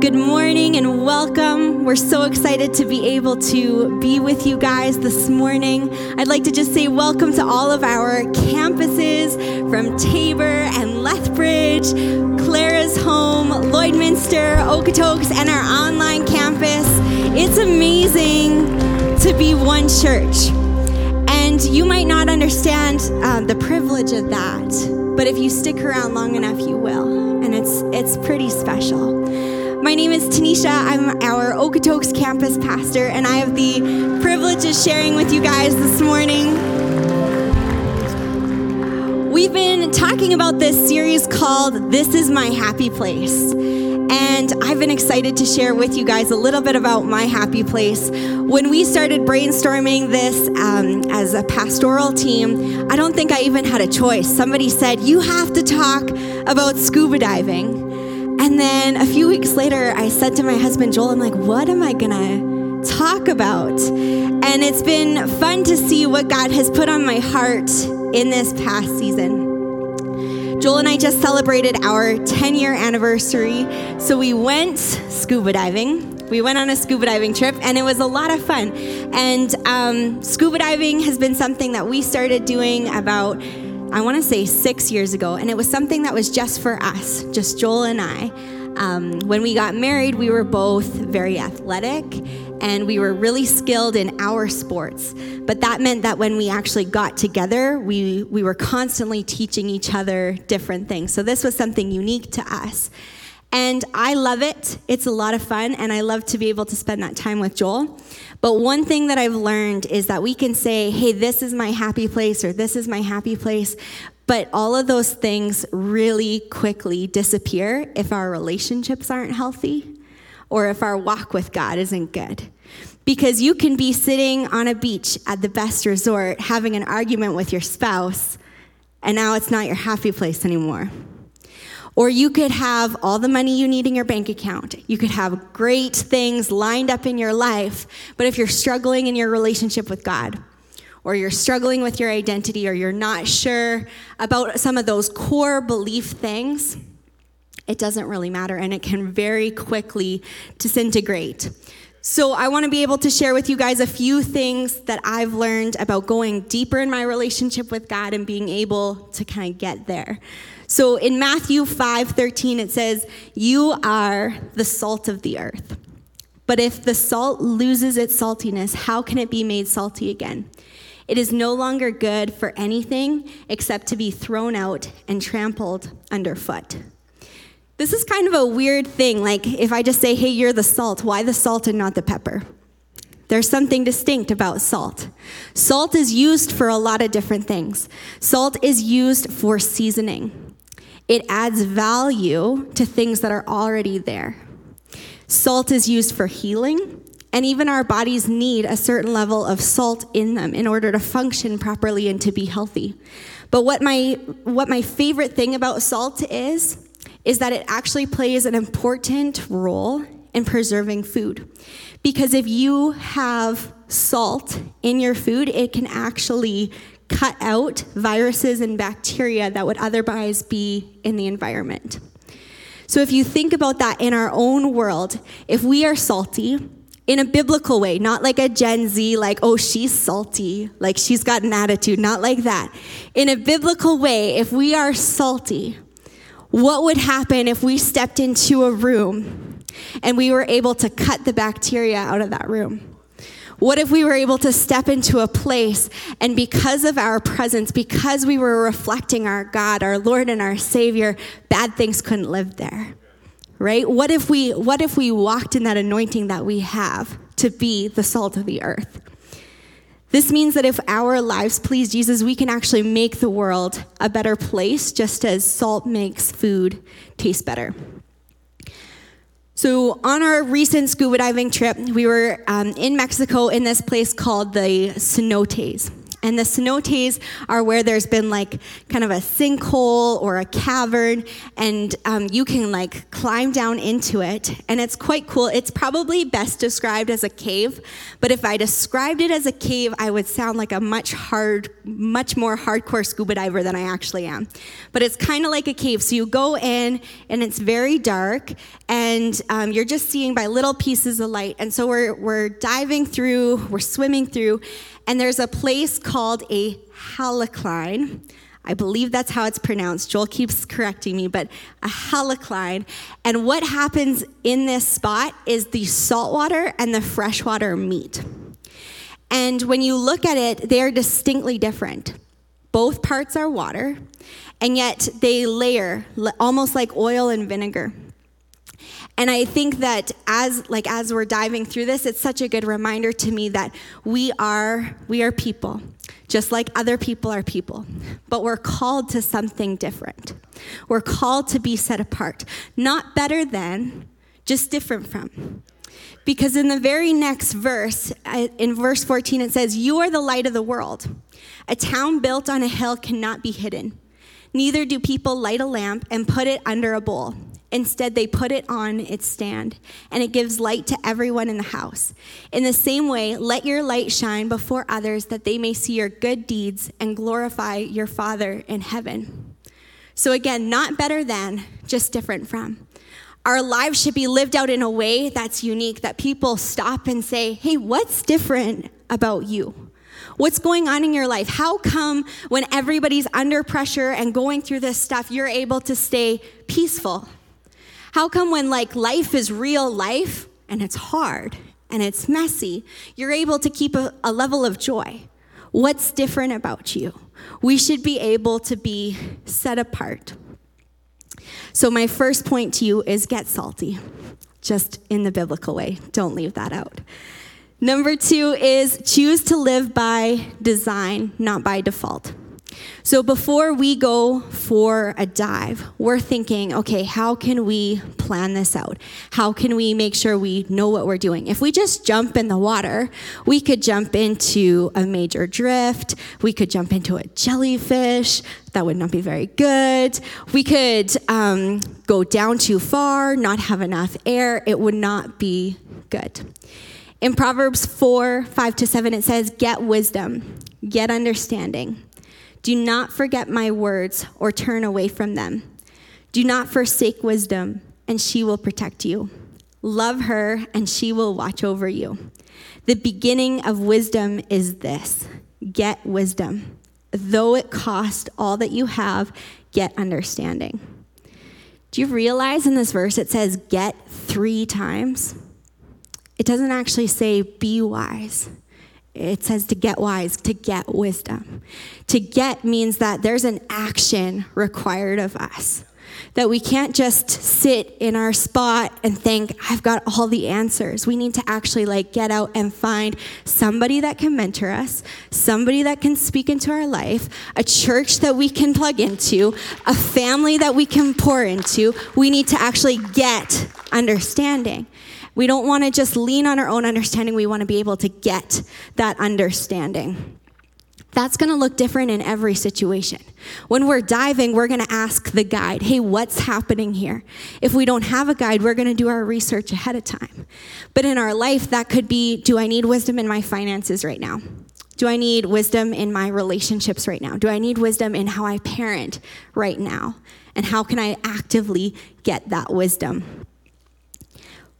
Good morning and welcome. We're so excited to be able to be with you guys this morning. I'd like to just say welcome to all of our campuses from Taber and Lethbridge, Claresholm, Lloydminster, Okotoks, and our online campus. It's amazing to be one church. And you might not understand uh, the privilege of that, but if you stick around long enough, you will. And it's, it's pretty special. My name is Tanisha. I'm our Okotoks campus pastor, and I have the privilege of sharing with you guys this morning. We've been talking about this series called This Is My Happy Place. And I've been excited to share with you guys a little bit about my happy place. When we started brainstorming this um, as a pastoral team, I don't think I even had a choice. Somebody said, You have to talk about scuba diving. And then a few weeks later, I said to my husband, Joel, I'm like, what am I gonna talk about? And it's been fun to see what God has put on my heart in this past season. Joel and I just celebrated our 10 year anniversary. So we went scuba diving. We went on a scuba diving trip and it was a lot of fun. And um, scuba diving has been something that we started doing about I want to say six years ago, and it was something that was just for us, just Joel and I. Um, when we got married, we were both very athletic and we were really skilled in our sports. But that meant that when we actually got together, we, we were constantly teaching each other different things. So this was something unique to us. And I love it. It's a lot of fun, and I love to be able to spend that time with Joel. But one thing that I've learned is that we can say, hey, this is my happy place, or this is my happy place. But all of those things really quickly disappear if our relationships aren't healthy or if our walk with God isn't good. Because you can be sitting on a beach at the best resort having an argument with your spouse, and now it's not your happy place anymore. Or you could have all the money you need in your bank account. You could have great things lined up in your life, but if you're struggling in your relationship with God, or you're struggling with your identity, or you're not sure about some of those core belief things, it doesn't really matter and it can very quickly disintegrate. So, I want to be able to share with you guys a few things that I've learned about going deeper in my relationship with God and being able to kind of get there. So in Matthew 5 13, it says, You are the salt of the earth. But if the salt loses its saltiness, how can it be made salty again? It is no longer good for anything except to be thrown out and trampled underfoot. This is kind of a weird thing. Like, if I just say, hey, you're the salt, why the salt and not the pepper? There's something distinct about salt. Salt is used for a lot of different things. Salt is used for seasoning. It adds value to things that are already there. Salt is used for healing, and even our bodies need a certain level of salt in them in order to function properly and to be healthy. But what my, what my favorite thing about salt is, is that it actually plays an important role in preserving food. Because if you have salt in your food, it can actually cut out viruses and bacteria that would otherwise be in the environment. So, if you think about that in our own world, if we are salty, in a biblical way, not like a Gen Z, like, oh, she's salty, like she's got an attitude, not like that. In a biblical way, if we are salty, what would happen if we stepped into a room and we were able to cut the bacteria out of that room? What if we were able to step into a place and because of our presence, because we were reflecting our God, our Lord and our Savior, bad things couldn't live there? Right? What if we what if we walked in that anointing that we have to be the salt of the earth? This means that if our lives please Jesus, we can actually make the world a better place just as salt makes food taste better. So, on our recent scuba diving trip, we were um, in Mexico in this place called the cenotes. And the cenotes are where there's been like kind of a sinkhole or a cavern, and um, you can like climb down into it. And it's quite cool. It's probably best described as a cave, but if I described it as a cave, I would sound like a much hard, much more hardcore scuba diver than I actually am. But it's kind of like a cave. So you go in, and it's very dark, and um, you're just seeing by little pieces of light. And so we're, we're diving through, we're swimming through, and there's a place called a halocline. I believe that's how it's pronounced. Joel keeps correcting me, but a halocline. And what happens in this spot is the saltwater and the freshwater meet. And when you look at it, they're distinctly different. Both parts are water, and yet they layer almost like oil and vinegar. And I think that as like as we're diving through this, it's such a good reminder to me that we are we are people, just like other people are people. But we're called to something different. We're called to be set apart, not better than, just different from. Because in the very next verse, in verse 14, it says, You are the light of the world. A town built on a hill cannot be hidden. Neither do people light a lamp and put it under a bowl. Instead, they put it on its stand, and it gives light to everyone in the house. In the same way, let your light shine before others that they may see your good deeds and glorify your Father in heaven. So, again, not better than, just different from. Our lives should be lived out in a way that's unique, that people stop and say, hey, what's different about you? What's going on in your life? How come when everybody's under pressure and going through this stuff, you're able to stay peaceful? How come when like life is real life and it's hard and it's messy, you're able to keep a, a level of joy? What's different about you? We should be able to be set apart. So, my first point to you is get salty, just in the biblical way. Don't leave that out. Number two is choose to live by design, not by default. So before we go for a dive, we're thinking, okay, how can we plan this out? How can we make sure we know what we're doing? If we just jump in the water, we could jump into a major drift, we could jump into a jellyfish. That would not be very good. We could um, go down too far, not have enough air. It would not be good. In Proverbs 4 5 to 7, it says, Get wisdom, get understanding. Do not forget my words or turn away from them. Do not forsake wisdom, and she will protect you. Love her, and she will watch over you. The beginning of wisdom is this get wisdom. Though it cost all that you have, get understanding. Do you realize in this verse it says get three times? It doesn't actually say be wise it says to get wise, to get wisdom. To get means that there's an action required of us. That we can't just sit in our spot and think, I've got all the answers. We need to actually like get out and find somebody that can mentor us, somebody that can speak into our life, a church that we can plug into, a family that we can pour into. We need to actually get understanding. We don't want to just lean on our own understanding. We want to be able to get that understanding. That's going to look different in every situation. When we're diving, we're going to ask the guide, hey, what's happening here? If we don't have a guide, we're going to do our research ahead of time. But in our life, that could be do I need wisdom in my finances right now? Do I need wisdom in my relationships right now? Do I need wisdom in how I parent right now? And how can I actively get that wisdom?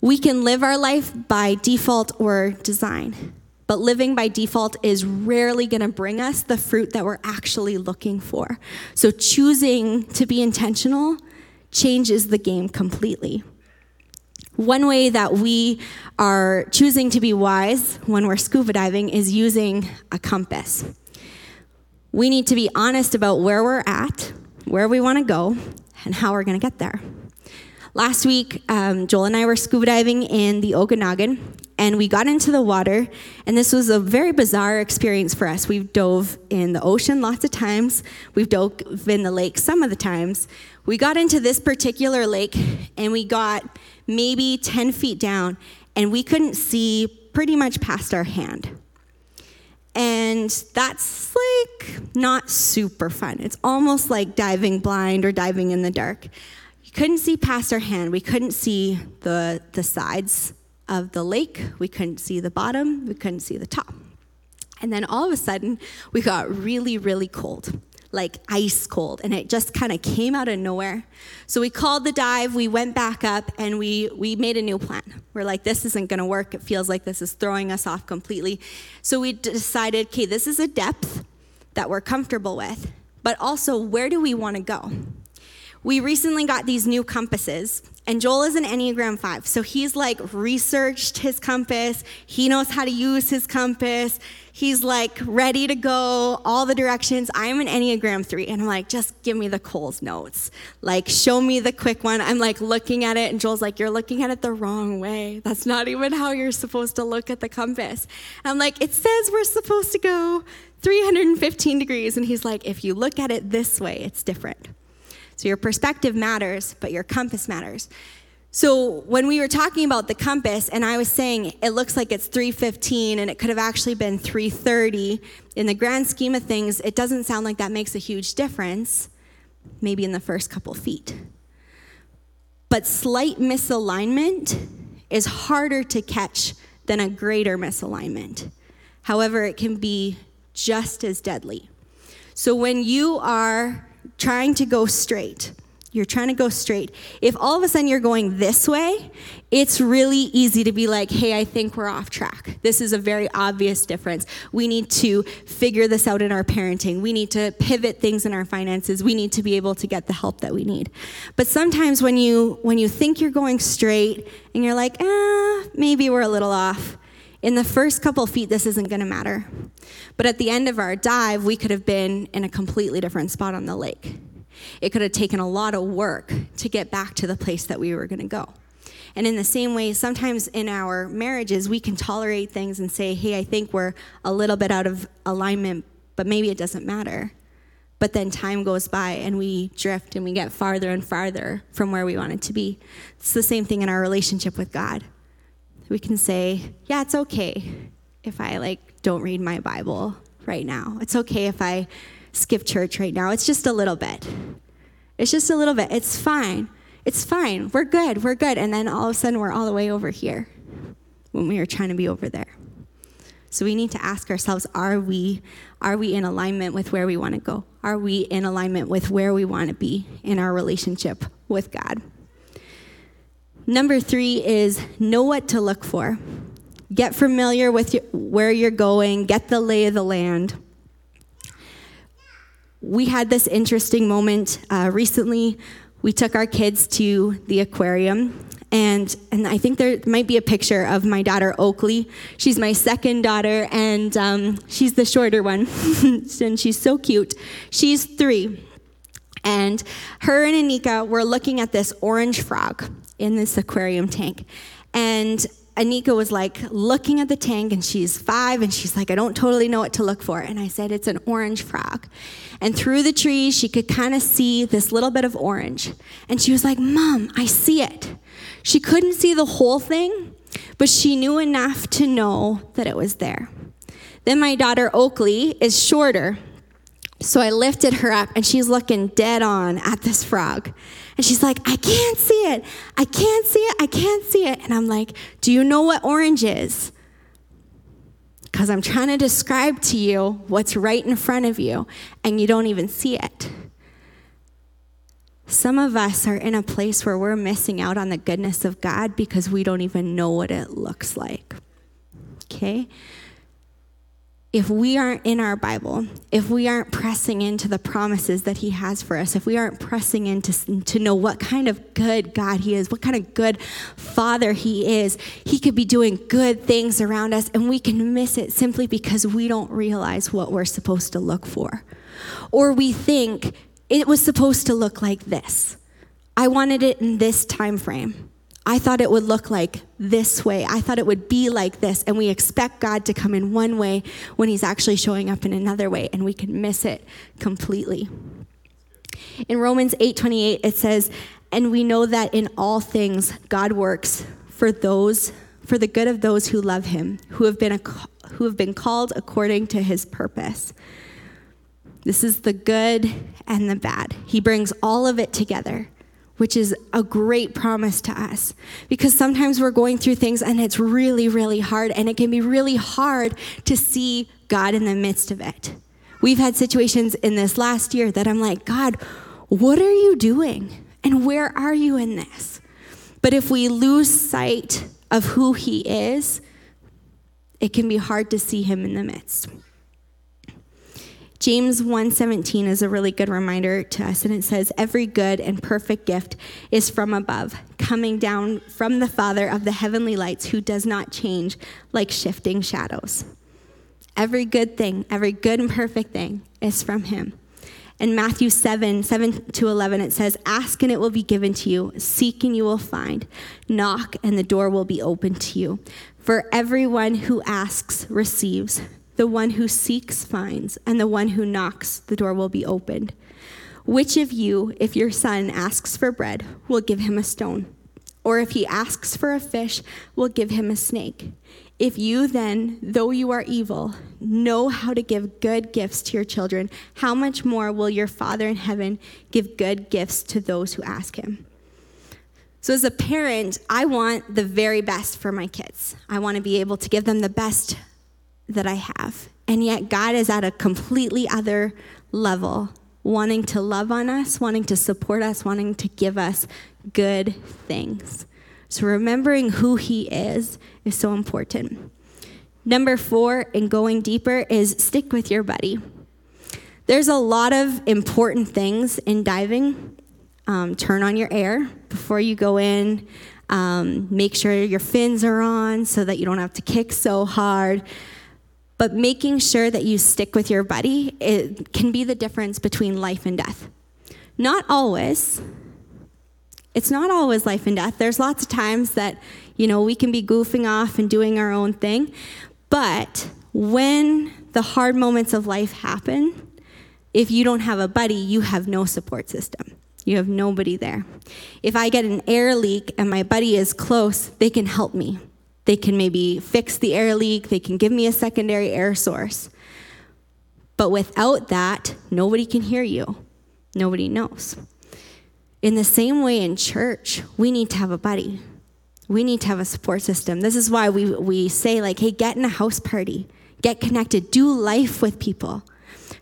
We can live our life by default or design, but living by default is rarely going to bring us the fruit that we're actually looking for. So choosing to be intentional changes the game completely. One way that we are choosing to be wise when we're scuba diving is using a compass. We need to be honest about where we're at, where we want to go, and how we're going to get there. Last week, um, Joel and I were scuba diving in the Okanagan, and we got into the water, and this was a very bizarre experience for us. We've dove in the ocean lots of times, we've dove in the lake some of the times. We got into this particular lake, and we got maybe 10 feet down, and we couldn't see pretty much past our hand. And that's like not super fun. It's almost like diving blind or diving in the dark. Couldn't see past our hand. We couldn't see the, the sides of the lake. We couldn't see the bottom. We couldn't see the top. And then all of a sudden, we got really, really cold like ice cold and it just kind of came out of nowhere so we called the dive we went back up and we we made a new plan we're like this isn't going to work it feels like this is throwing us off completely so we decided okay this is a depth that we're comfortable with but also where do we want to go we recently got these new compasses and Joel is an Enneagram 5. So he's like researched his compass. He knows how to use his compass. He's like ready to go all the directions. I'm an Enneagram 3. And I'm like, just give me the Coles notes. Like, show me the quick one. I'm like looking at it. And Joel's like, you're looking at it the wrong way. That's not even how you're supposed to look at the compass. I'm like, it says we're supposed to go 315 degrees. And he's like, if you look at it this way, it's different. So your perspective matters, but your compass matters. So when we were talking about the compass, and I was saying it looks like it's 315 and it could have actually been 330, in the grand scheme of things, it doesn't sound like that makes a huge difference, maybe in the first couple feet. But slight misalignment is harder to catch than a greater misalignment. However, it can be just as deadly. So when you are trying to go straight. You're trying to go straight. If all of a sudden you're going this way, it's really easy to be like, hey, I think we're off track. This is a very obvious difference. We need to figure this out in our parenting. We need to pivot things in our finances. We need to be able to get the help that we need. But sometimes when you when you think you're going straight and you're like, ah, maybe we're a little off, in the first couple feet, this isn't going to matter. But at the end of our dive, we could have been in a completely different spot on the lake. It could have taken a lot of work to get back to the place that we were going to go. And in the same way, sometimes in our marriages, we can tolerate things and say, hey, I think we're a little bit out of alignment, but maybe it doesn't matter. But then time goes by and we drift and we get farther and farther from where we wanted to be. It's the same thing in our relationship with God we can say, yeah, it's okay if I like don't read my Bible right now. It's okay if I skip church right now. It's just a little bit. It's just a little bit. It's fine. It's fine. We're good. We're good. And then all of a sudden we're all the way over here when we were trying to be over there. So we need to ask ourselves, are we are we in alignment with where we want to go? Are we in alignment with where we want to be in our relationship with God? Number three is know what to look for. Get familiar with your, where you're going, get the lay of the land. We had this interesting moment uh, recently. We took our kids to the aquarium, and, and I think there might be a picture of my daughter Oakley. She's my second daughter, and um, she's the shorter one, and she's so cute. She's three. And her and Anika were looking at this orange frog in this aquarium tank. And Anika was like looking at the tank, and she's five, and she's like, I don't totally know what to look for. And I said, It's an orange frog. And through the trees, she could kind of see this little bit of orange. And she was like, Mom, I see it. She couldn't see the whole thing, but she knew enough to know that it was there. Then my daughter Oakley is shorter. So I lifted her up, and she's looking dead on at this frog. And she's like, I can't see it. I can't see it. I can't see it. And I'm like, Do you know what orange is? Because I'm trying to describe to you what's right in front of you, and you don't even see it. Some of us are in a place where we're missing out on the goodness of God because we don't even know what it looks like. Okay? If we aren't in our Bible, if we aren't pressing into the promises that He has for us, if we aren't pressing in to, to know what kind of good God He is, what kind of good Father He is, He could be doing good things around us, and we can miss it simply because we don't realize what we're supposed to look for. Or we think it was supposed to look like this. I wanted it in this time frame. I thought it would look like this way. I thought it would be like this. And we expect God to come in one way when He's actually showing up in another way, and we can miss it completely. In Romans 8 28, it says, And we know that in all things God works for those, for the good of those who love Him, who have been, who have been called according to his purpose. This is the good and the bad. He brings all of it together, which is a great promise to us because sometimes we're going through things and it's really, really hard, and it can be really hard to see God in the midst of it. We've had situations in this last year that I'm like, God, what are you doing? And where are you in this? But if we lose sight of who He is, it can be hard to see Him in the midst. James 1:17 is a really good reminder to us and it says every good and perfect gift is from above coming down from the father of the heavenly lights who does not change like shifting shadows. Every good thing, every good and perfect thing is from him. In Matthew 7, 7 to 11, it says, Ask and it will be given to you. Seek and you will find. Knock and the door will be opened to you. For everyone who asks receives. The one who seeks finds, and the one who knocks, the door will be opened. Which of you, if your son asks for bread, will give him a stone? Or if he asks for a fish, will give him a snake? If you then, though you are evil, know how to give good gifts to your children, how much more will your Father in heaven give good gifts to those who ask him? So, as a parent, I want the very best for my kids. I want to be able to give them the best that I have. And yet, God is at a completely other level, wanting to love on us, wanting to support us, wanting to give us good things. So, remembering who He is is so important. Number four, in going deeper, is stick with your buddy. There's a lot of important things in diving. Um, turn on your air before you go in. Um, make sure your fins are on so that you don't have to kick so hard. But making sure that you stick with your buddy it can be the difference between life and death. Not always. It's not always life and death. There's lots of times that, you know, we can be goofing off and doing our own thing. But when the hard moments of life happen, if you don't have a buddy, you have no support system. You have nobody there. If I get an air leak and my buddy is close, they can help me. They can maybe fix the air leak, they can give me a secondary air source. But without that, nobody can hear you. Nobody knows. In the same way in church, we need to have a buddy. We need to have a support system. This is why we, we say, like, hey, get in a house party, get connected, do life with people.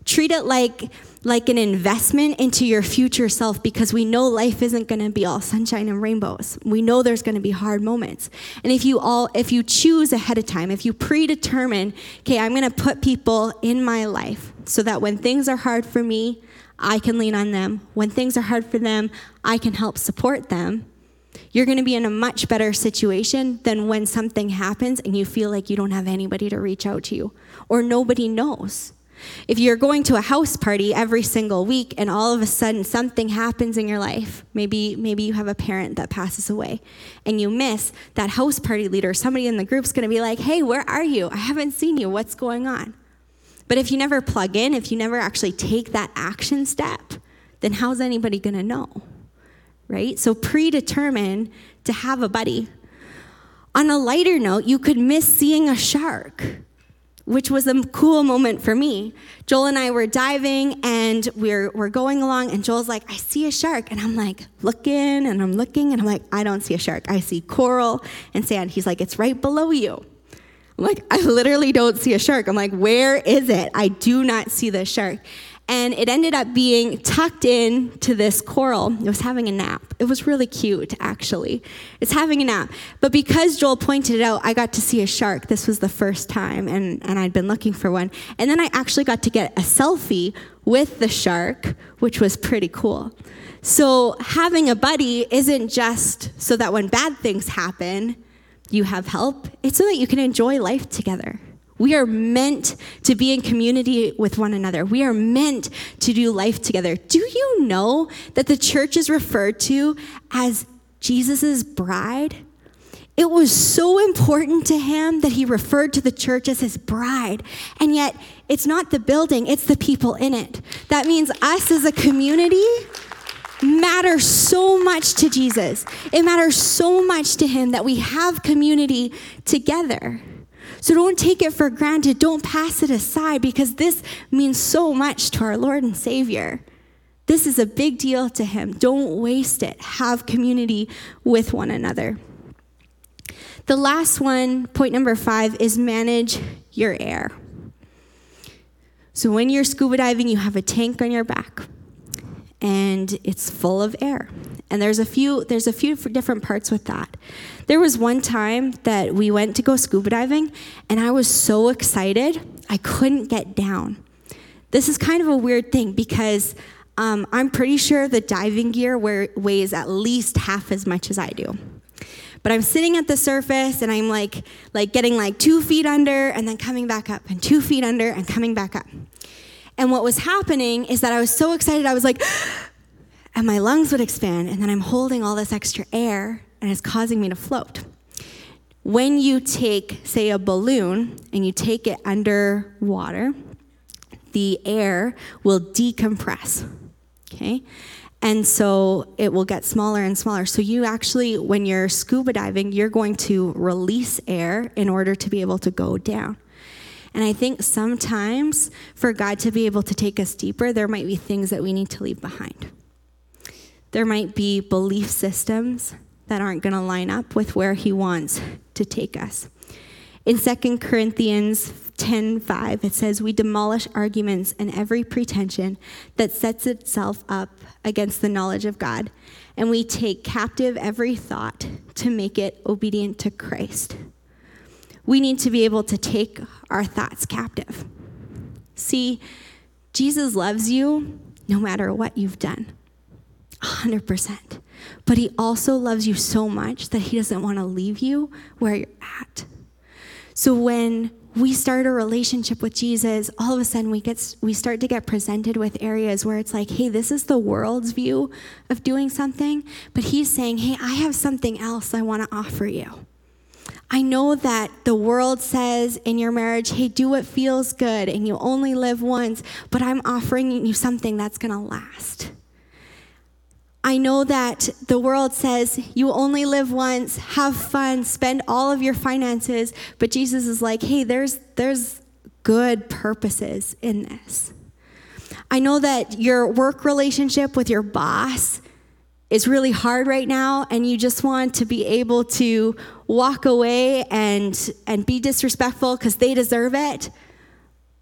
Treat it like like an investment into your future self because we know life isn't going to be all sunshine and rainbows. We know there's going to be hard moments. And if you all if you choose ahead of time, if you predetermine, okay, I'm going to put people in my life so that when things are hard for me, I can lean on them. When things are hard for them, I can help support them. You're going to be in a much better situation than when something happens and you feel like you don't have anybody to reach out to you or nobody knows. If you're going to a house party every single week and all of a sudden something happens in your life, maybe maybe you have a parent that passes away and you miss that house party leader, somebody in the group's going to be like, "Hey, where are you? I haven't seen you. What's going on?" But if you never plug in, if you never actually take that action step, then how's anybody going to know? Right? So predetermine to have a buddy. On a lighter note, you could miss seeing a shark which was a cool moment for me. Joel and I were diving and we're, we're going along, and Joel's like, I see a shark. And I'm like, looking and I'm looking, and I'm like, I don't see a shark. I see coral and sand. He's like, it's right below you. I'm like, I literally don't see a shark. I'm like, where is it? I do not see the shark and it ended up being tucked in to this coral. It was having a nap. It was really cute, actually. It's having a nap. But because Joel pointed it out, I got to see a shark. This was the first time, and, and I'd been looking for one. And then I actually got to get a selfie with the shark, which was pretty cool. So having a buddy isn't just so that when bad things happen, you have help, it's so that you can enjoy life together. We are meant to be in community with one another. We are meant to do life together. Do you know that the church is referred to as Jesus' bride? It was so important to him that he referred to the church as his bride. And yet, it's not the building, it's the people in it. That means us as a community matter so much to Jesus. It matters so much to him that we have community together. So don't take it for granted. Don't pass it aside because this means so much to our Lord and Savior. This is a big deal to Him. Don't waste it. Have community with one another. The last one, point number five, is manage your air. So when you're scuba diving, you have a tank on your back and it's full of air. And there's a few there's a few different parts with that. There was one time that we went to go scuba diving and I was so excited, I couldn't get down. This is kind of a weird thing because um, I'm pretty sure the diving gear weighs at least half as much as I do. But I'm sitting at the surface and I'm like, like getting like two feet under and then coming back up and two feet under and coming back up. And what was happening is that I was so excited, I was like, and my lungs would expand, and then I'm holding all this extra air, and it's causing me to float. When you take, say, a balloon and you take it underwater, the air will decompress. Okay? And so it will get smaller and smaller. So you actually, when you're scuba diving, you're going to release air in order to be able to go down. And I think sometimes for God to be able to take us deeper, there might be things that we need to leave behind. There might be belief systems that aren't going to line up with where He wants to take us. In 2 Corinthians 10:5 it says we demolish arguments and every pretension that sets itself up against the knowledge of God and we take captive every thought to make it obedient to Christ. We need to be able to take our thoughts captive. See, Jesus loves you no matter what you've done. 100%. But he also loves you so much that he doesn't want to leave you where you're at. So when we start a relationship with Jesus, all of a sudden we get we start to get presented with areas where it's like, hey, this is the world's view of doing something, but he's saying, hey, I have something else I want to offer you. I know that the world says in your marriage, hey, do what feels good and you only live once, but I'm offering you something that's going to last. I know that the world says you only live once, have fun, spend all of your finances, but Jesus is like, hey, there's, there's good purposes in this. I know that your work relationship with your boss is really hard right now, and you just want to be able to walk away and, and be disrespectful because they deserve it.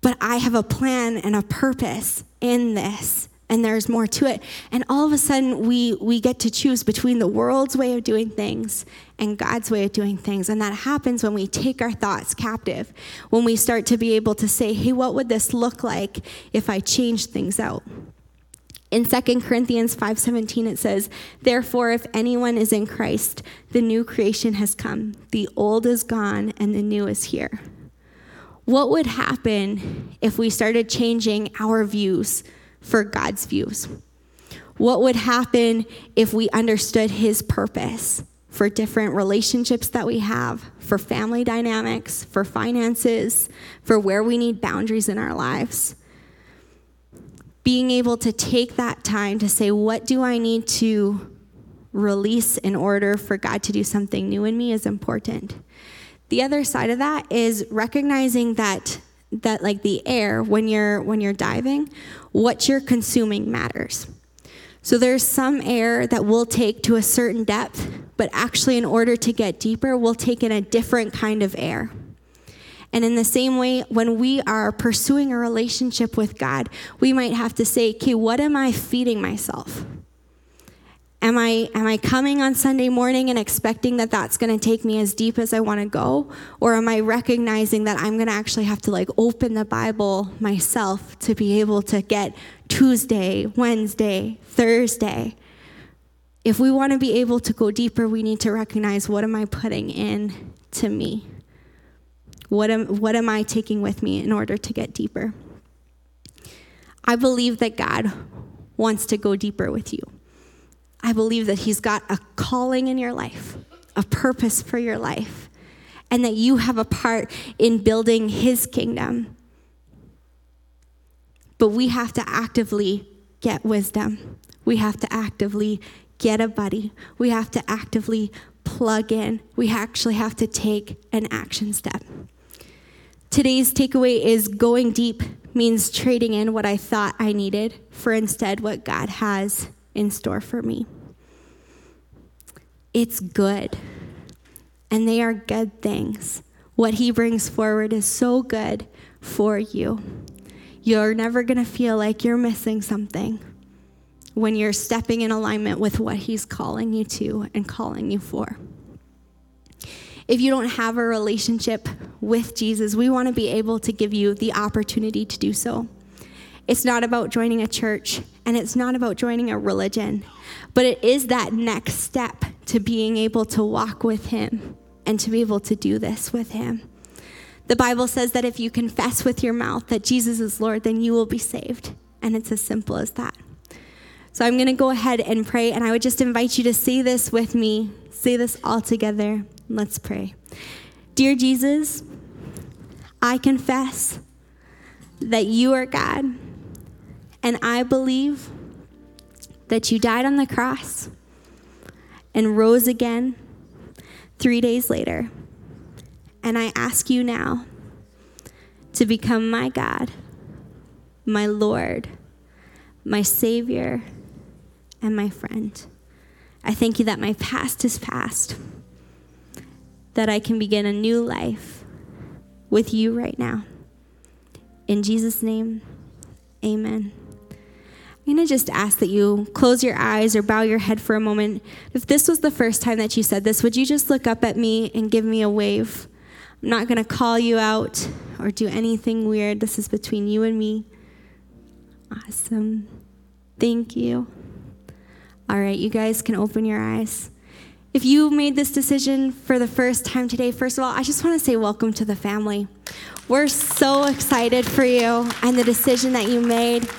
But I have a plan and a purpose in this and there's more to it. And all of a sudden, we, we get to choose between the world's way of doing things and God's way of doing things. And that happens when we take our thoughts captive, when we start to be able to say, hey, what would this look like if I changed things out? In 2 Corinthians 5:17 it says, "Therefore if anyone is in Christ, the new creation has come. The old is gone and the new is here." What would happen if we started changing our views for God's views? What would happen if we understood His purpose for different relationships that we have, for family dynamics, for finances, for where we need boundaries in our lives? Being able to take that time to say, what do I need to release in order for God to do something new in me is important. The other side of that is recognizing that that like the air when you're when you're diving what you're consuming matters so there's some air that we'll take to a certain depth but actually in order to get deeper we'll take in a different kind of air and in the same way when we are pursuing a relationship with god we might have to say okay what am i feeding myself Am I, am I coming on Sunday morning and expecting that that's going to take me as deep as I want to go? Or am I recognizing that I'm going to actually have to like open the Bible myself to be able to get Tuesday, Wednesday, Thursday? If we want to be able to go deeper, we need to recognize what am I putting in to me? What am, what am I taking with me in order to get deeper? I believe that God wants to go deeper with you. I believe that He's got a calling in your life, a purpose for your life, and that you have a part in building His kingdom. But we have to actively get wisdom. We have to actively get a buddy. We have to actively plug in. We actually have to take an action step. Today's takeaway is going deep means trading in what I thought I needed for instead what God has in store for me. It's good, and they are good things. What He brings forward is so good for you. You're never going to feel like you're missing something when you're stepping in alignment with what He's calling you to and calling you for. If you don't have a relationship with Jesus, we want to be able to give you the opportunity to do so. It's not about joining a church and it's not about joining a religion, but it is that next step to being able to walk with Him and to be able to do this with Him. The Bible says that if you confess with your mouth that Jesus is Lord, then you will be saved. And it's as simple as that. So I'm going to go ahead and pray, and I would just invite you to say this with me. Say this all together. Let's pray. Dear Jesus, I confess that you are God, and I believe that you died on the cross and rose again three days later. And I ask you now to become my God, my Lord, my Savior, and my friend. I thank you that my past is past that I can begin a new life with you right now. In Jesus' name, amen. I'm going to just ask that you close your eyes or bow your head for a moment. If this was the first time that you said this, would you just look up at me and give me a wave? I'm not going to call you out or do anything weird. This is between you and me. Awesome. Thank you. All right, you guys can open your eyes. If you made this decision for the first time today, first of all, I just want to say welcome to the family. We're so excited for you and the decision that you made.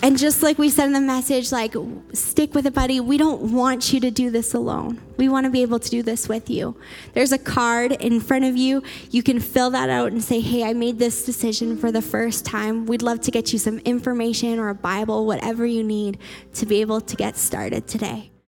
And just like we said in the message, like, stick with it, buddy. We don't want you to do this alone. We want to be able to do this with you. There's a card in front of you. You can fill that out and say, hey, I made this decision for the first time. We'd love to get you some information or a Bible, whatever you need to be able to get started today.